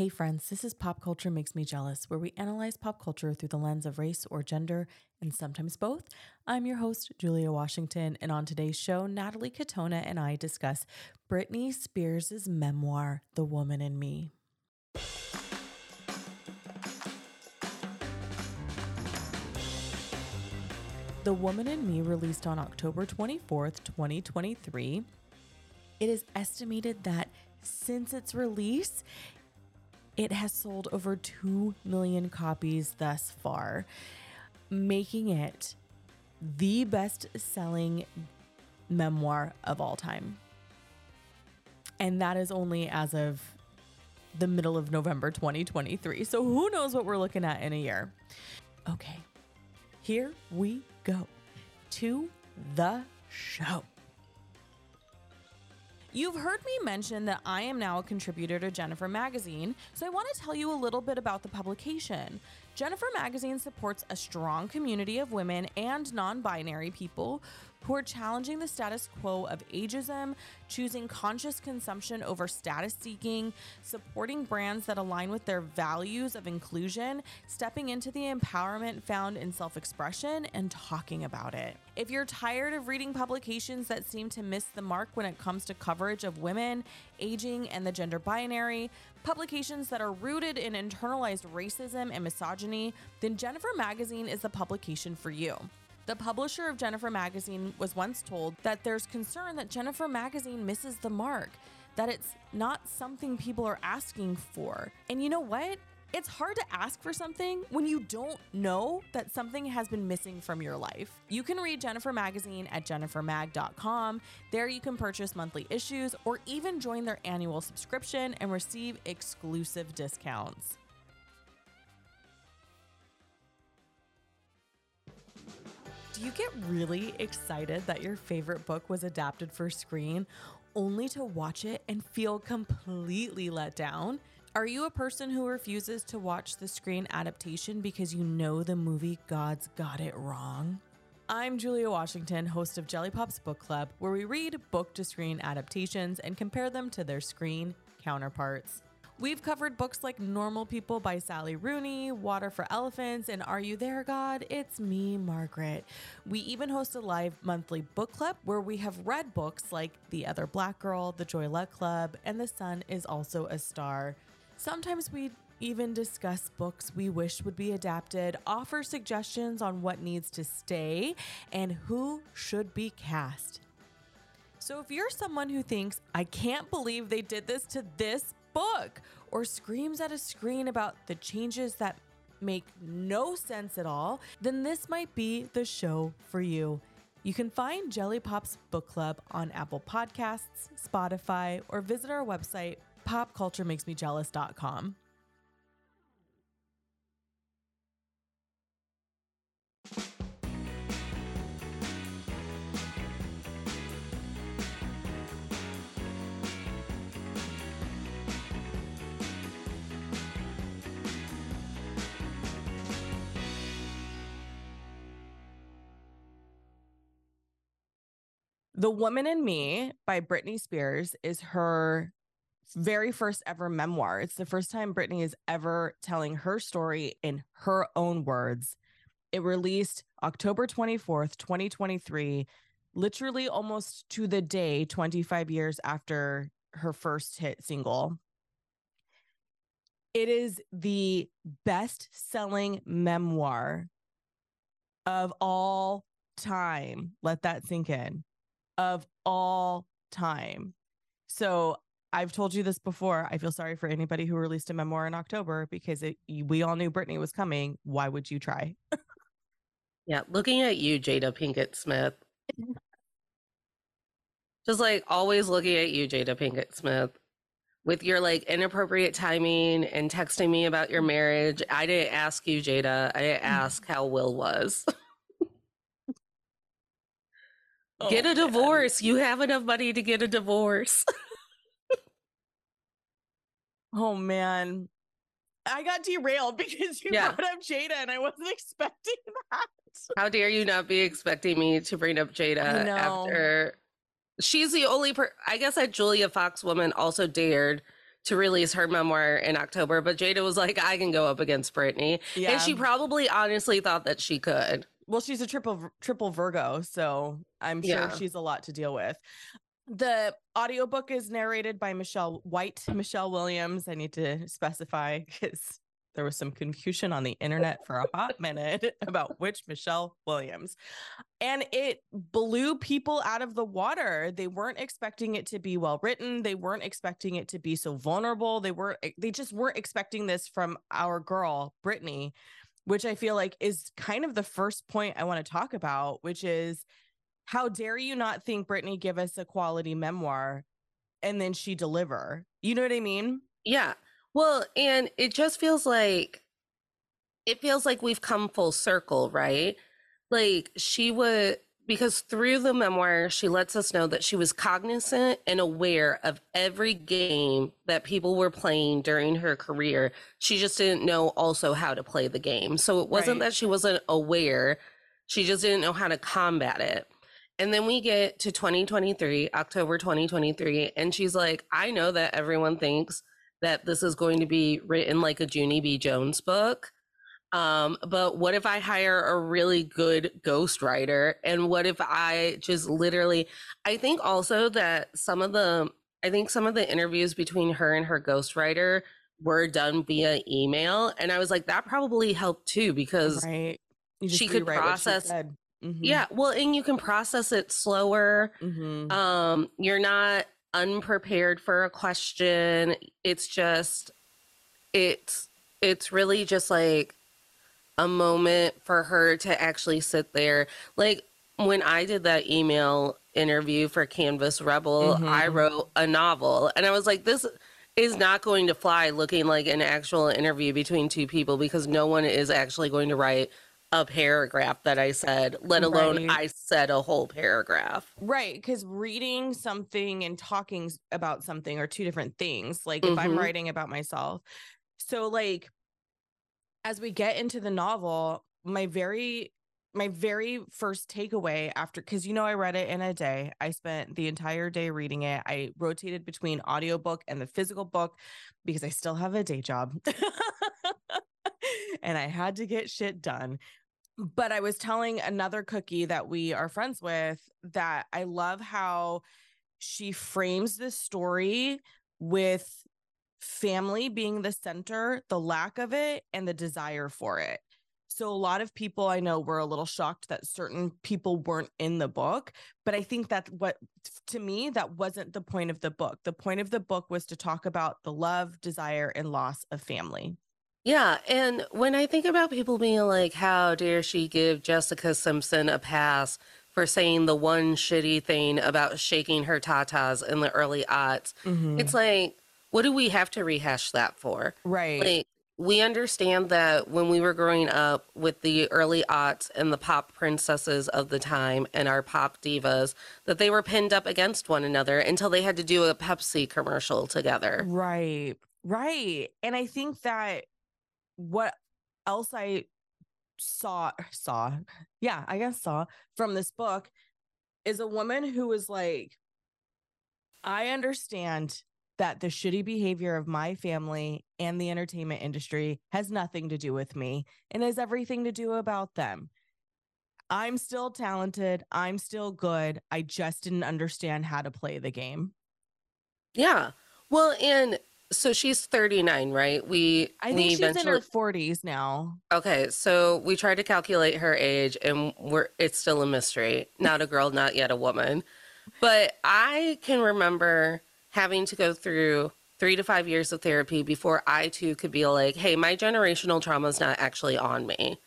Hey, friends, this is Pop Culture Makes Me Jealous, where we analyze pop culture through the lens of race or gender, and sometimes both. I'm your host, Julia Washington, and on today's show, Natalie Katona and I discuss Britney Spears' memoir, The Woman in Me. The Woman in Me released on October 24th, 2023. It is estimated that since its release, it has sold over 2 million copies thus far, making it the best selling memoir of all time. And that is only as of the middle of November 2023. So who knows what we're looking at in a year. Okay, here we go to the show. You've heard me mention that I am now a contributor to Jennifer Magazine, so I want to tell you a little bit about the publication. Jennifer Magazine supports a strong community of women and non binary people who are challenging the status quo of ageism, choosing conscious consumption over status seeking, supporting brands that align with their values of inclusion, stepping into the empowerment found in self expression, and talking about it. If you're tired of reading publications that seem to miss the mark when it comes to coverage of women, aging, and the gender binary, publications that are rooted in internalized racism and misogyny, then Jennifer Magazine is the publication for you. The publisher of Jennifer Magazine was once told that there's concern that Jennifer Magazine misses the mark, that it's not something people are asking for. And you know what? It's hard to ask for something when you don't know that something has been missing from your life. You can read Jennifer Magazine at jennifermag.com. There you can purchase monthly issues or even join their annual subscription and receive exclusive discounts. Do you get really excited that your favorite book was adapted for screen only to watch it and feel completely let down? Are you a person who refuses to watch the screen adaptation because you know the movie gods got it wrong? I'm Julia Washington, host of Jelly Pop's Book Club, where we read book to screen adaptations and compare them to their screen counterparts. We've covered books like Normal People by Sally Rooney, Water for Elephants, and Are You There, God? It's me, Margaret. We even host a live monthly book club where we have read books like The Other Black Girl, The Joy Luck Club, and The Sun is Also a Star. Sometimes we even discuss books we wish would be adapted, offer suggestions on what needs to stay, and who should be cast. So if you're someone who thinks, I can't believe they did this to this book or screams at a screen about the changes that make no sense at all, then this might be the show for you. You can find Jelly Pop's Book Club on Apple Podcasts, Spotify, or visit our website, popculturemakesmejealous.com. The Woman in Me by Britney Spears is her very first ever memoir. It's the first time Britney is ever telling her story in her own words. It released October 24th, 2023, literally almost to the day 25 years after her first hit single. It is the best selling memoir of all time. Let that sink in. Of all time. So I've told you this before. I feel sorry for anybody who released a memoir in October because it, we all knew Britney was coming. Why would you try? yeah, looking at you, Jada Pinkett Smith. Just like always looking at you, Jada Pinkett Smith, with your like inappropriate timing and texting me about your mm-hmm. marriage. I didn't ask you, Jada. I didn't mm-hmm. ask how Will was. Oh, get oh, a divorce. Man. You have enough money to get a divorce. Oh man. I got derailed because you yeah. brought up Jada and I wasn't expecting that. How dare you not be expecting me to bring up Jada after she's the only per I guess that Julia Fox woman also dared to release her memoir in October, but Jada was like, I can go up against Britney. Yeah. And she probably honestly thought that she could. Well, she's a triple triple Virgo, so I'm sure Yeah. she's a lot to deal with. The audiobook is narrated by Michelle White, Michelle Williams. I need to specify because there was some confusion on the internet for a hot minute about which Michelle Williams. And it blew people out of the water. They weren't expecting it to be well written. They weren't expecting it to be so vulnerable. They were eh, they just weren't expecting this from our girl, Britney which I feel like is kind of the first point I want to talk about, which is how dare you not think Britney give us a quality memoir and then she deliver? You know what I mean? Yeah. Well, and it just feels like it feels like we've come full circle, right? Like she would because through the memoir she lets us know that she was cognizant and aware of every game that people were playing during her career. She just didn't know also how to play the game. So it wasn't Right. that she wasn't aware, she just didn't know how to combat it. And then we get to 2023, October 2023, and she's like, I know that everyone thinks that this is going to be written like a Junie B. Jones book. Um, but what if I hire a really good ghostwriter? And what if I just literally, I think also that some of the, I think some of the interviews between her and her ghostwriter were done via email. And I was like, that probably helped too, because Right. She could process- said. Mhm. yeah, well, and you can process it slower. Mhm. Um, you're not unprepared for a question. It's just it's it's really just like a moment for her to actually sit there. Like when I did that email interview for Canvas Rebel, I Mhm. wrote a novel and I was like this is not going to fly looking like an actual interview between two people because no one is actually going to write a paragraph that I said, let alone Right. I said a whole paragraph. Right, because reading something and talking about something are two different things. Like if I'm Mhm. writing about myself. So like as we get into the novel, my very my very first takeaway after cuz you know I read it in a day. I spent the entire day reading it. I rotated between audiobook and the physical book because I still have a day job. and I had to get shit done but I was telling another cookie that we are friends with that I love how she frames this story with family being the center, the lack of it, and the desire for it. So a lot of people I know were a little shocked that certain people weren't in the book, but I think that what to me that wasn't the point of the book. The point of the book was to talk about the love, desire, and loss of family. Yeah, and when I think about people being like, how dare she give Jessica Simpson a pass for saying the one shitty thing about shaking her tatas in the early aughts, it's mm-hmm. like, what do we have to rehash that for? right. Like, we understand that when we were growing up with the early aughts and the pop princesses of the time and our pop divas, that they were pinned up against one another until they had to do a Pepsi commercial together. Right. Right. And I think that what else I saw saw, yeah, I guess saw from this book is a woman who was like, I understand that the shitty behavior of my family and the entertainment industry has nothing to do with me and has everything to do about them. I'm still talented. I'm still good. I just didn't understand how to play the game. Yeah. Well, and so she's 39, right? We I we think she's in her 40s now. Okay, so we tried to calculate her age and we're it's still a mystery. Not a girl, not yet a woman. But I can remember having to go through 3 to 5 years of therapy before I too could be like, "Hey, my generational trauma is not actually on me."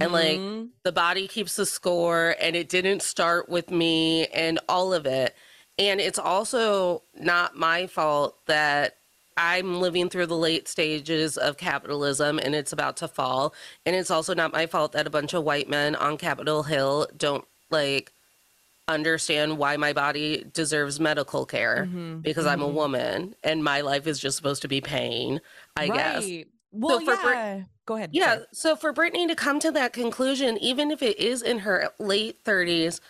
And like Mhm. the body keeps the score and it didn't start with me and all of it. And it's also not my fault that I'm living through the late stages of capitalism and it's about to fall. And it's also not my fault that a bunch of white men on Capitol Hill don't like understand why my body deserves medical care Mhm, because I'm a mhm. woman and my life is just supposed to be pain, I guess. Right. Well, for Brit- yeah. Go ahead. Yeah. sorry. So for Britney to come to that conclusion, even if it is in her late 30s,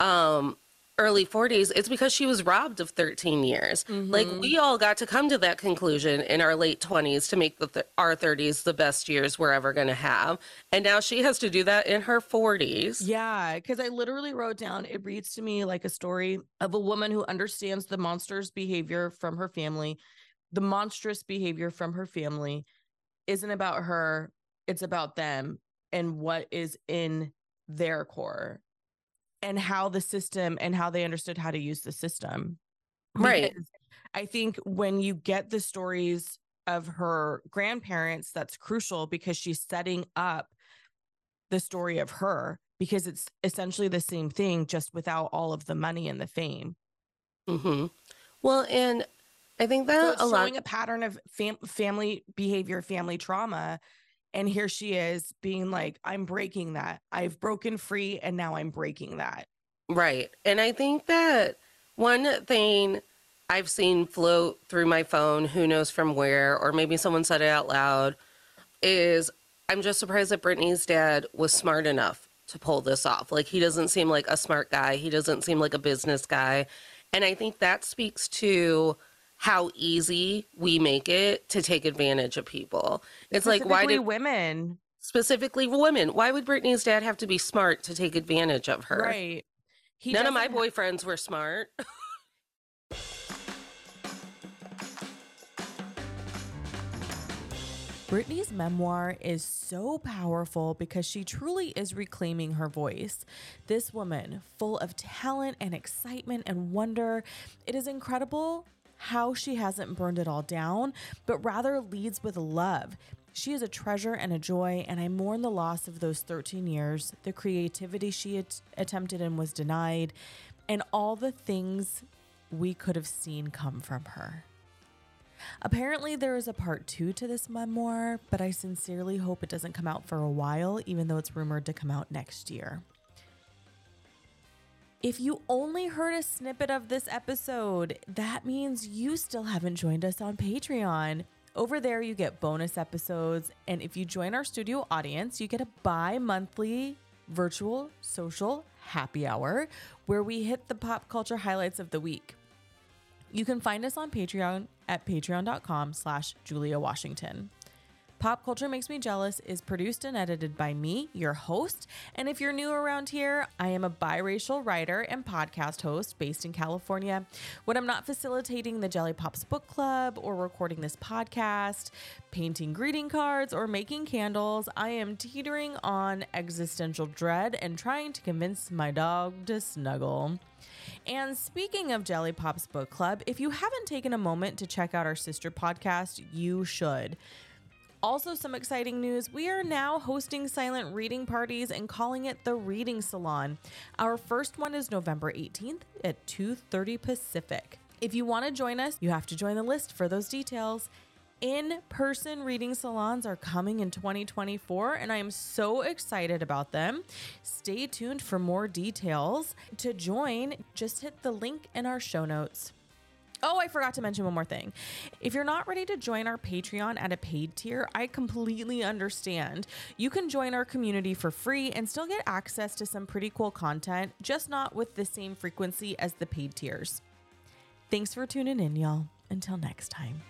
um, early 40s, it's because she was robbed of 13 years. Like Mhm. we all got to come to that conclusion in our late 20s to make the th- our 30s the best years we're ever going to have. And now she has to do that in her 40s. Yeah, because I literally wrote down it reads to me like a story of a woman who understands the monster's behavior from her family. The monstrous behavior from her family isn't about her, it's about them and what is in their core and how the system and how they understood how to use the system. Right. Because I think when you get the stories of her grandparents, that's crucial because she's setting up the story of her because it's essentially the same thing, just without all of the money and the fame. hmm Well, and I think So that it's a lot a pattern of fam- family behavior, family trauma. And here she is being like, I'm breaking that. I've broken free and now I'm breaking that. Right. And I think that one thing I've seen float through my phone, who knows from where, or maybe someone said it out loud, is I'm just surprised that Britney's dad was smart enough to pull this off. Like, he doesn't seem like a smart guy, he doesn't seem like a business guy. And I think that speaks to how easy we make it to take advantage of people. It's like, why Specifically did women? specifically women, why would Britney's dad have to be smart to take advantage of her? Right. He None of my doesn't boyfriends were smart. Britney's memoir is so powerful because she truly is reclaiming her voice. This woman, full of talent and excitement and wonder, it is incredible how she hasn't burned it all down, but rather leads with love. She is a treasure and a joy, and I mourn the loss of those 13 years, the creativity she at- attempted and was denied, and all the things we could have seen come from her. Apparently, there is a part two to this memoir, but I sincerely hope it doesn't come out for a while, even though it's rumored to come out next year. If you only heard a snippet of this episode, that means you still haven't joined us on Patreon. Over there, you get bonus episodes, and if you join our studio audience, you get a bi monthly virtual social happy hour where we hit the pop culture highlights of the week. You can find us on Patreon at patreon.com slash Julia Washington. Pop Culture Makes Me Jealous is produced and edited by me, your host. And if you're new around here, I am a biracial writer and podcast host based in California. When I'm not facilitating the Jelly Pops Book Club or recording this podcast, painting greeting cards, or making candles, I am teetering on existential dread and trying to convince my dog to snuggle. And speaking of Jelly Pops Book Club, if you haven't taken a moment to check out our sister podcast, you should. Also, some exciting news. We are now hosting silent reading parties and calling it the Reading Salon. Our first one is November 18th at 2:30 Pacific. If you want to join us, you have to join the list for those details. In-person reading salons are coming in 2024 and I am so excited about them. Stay tuned for more details. To join, just hit the link in our show notes. Oh, I forgot to mention one more thing. If you're not ready to join our Patreon at a paid tier, I completely understand. You can join our community for free and still get access to some pretty cool content, just not with the same frequency as the paid tiers. Thanks for tuning in, y'all. Until next time.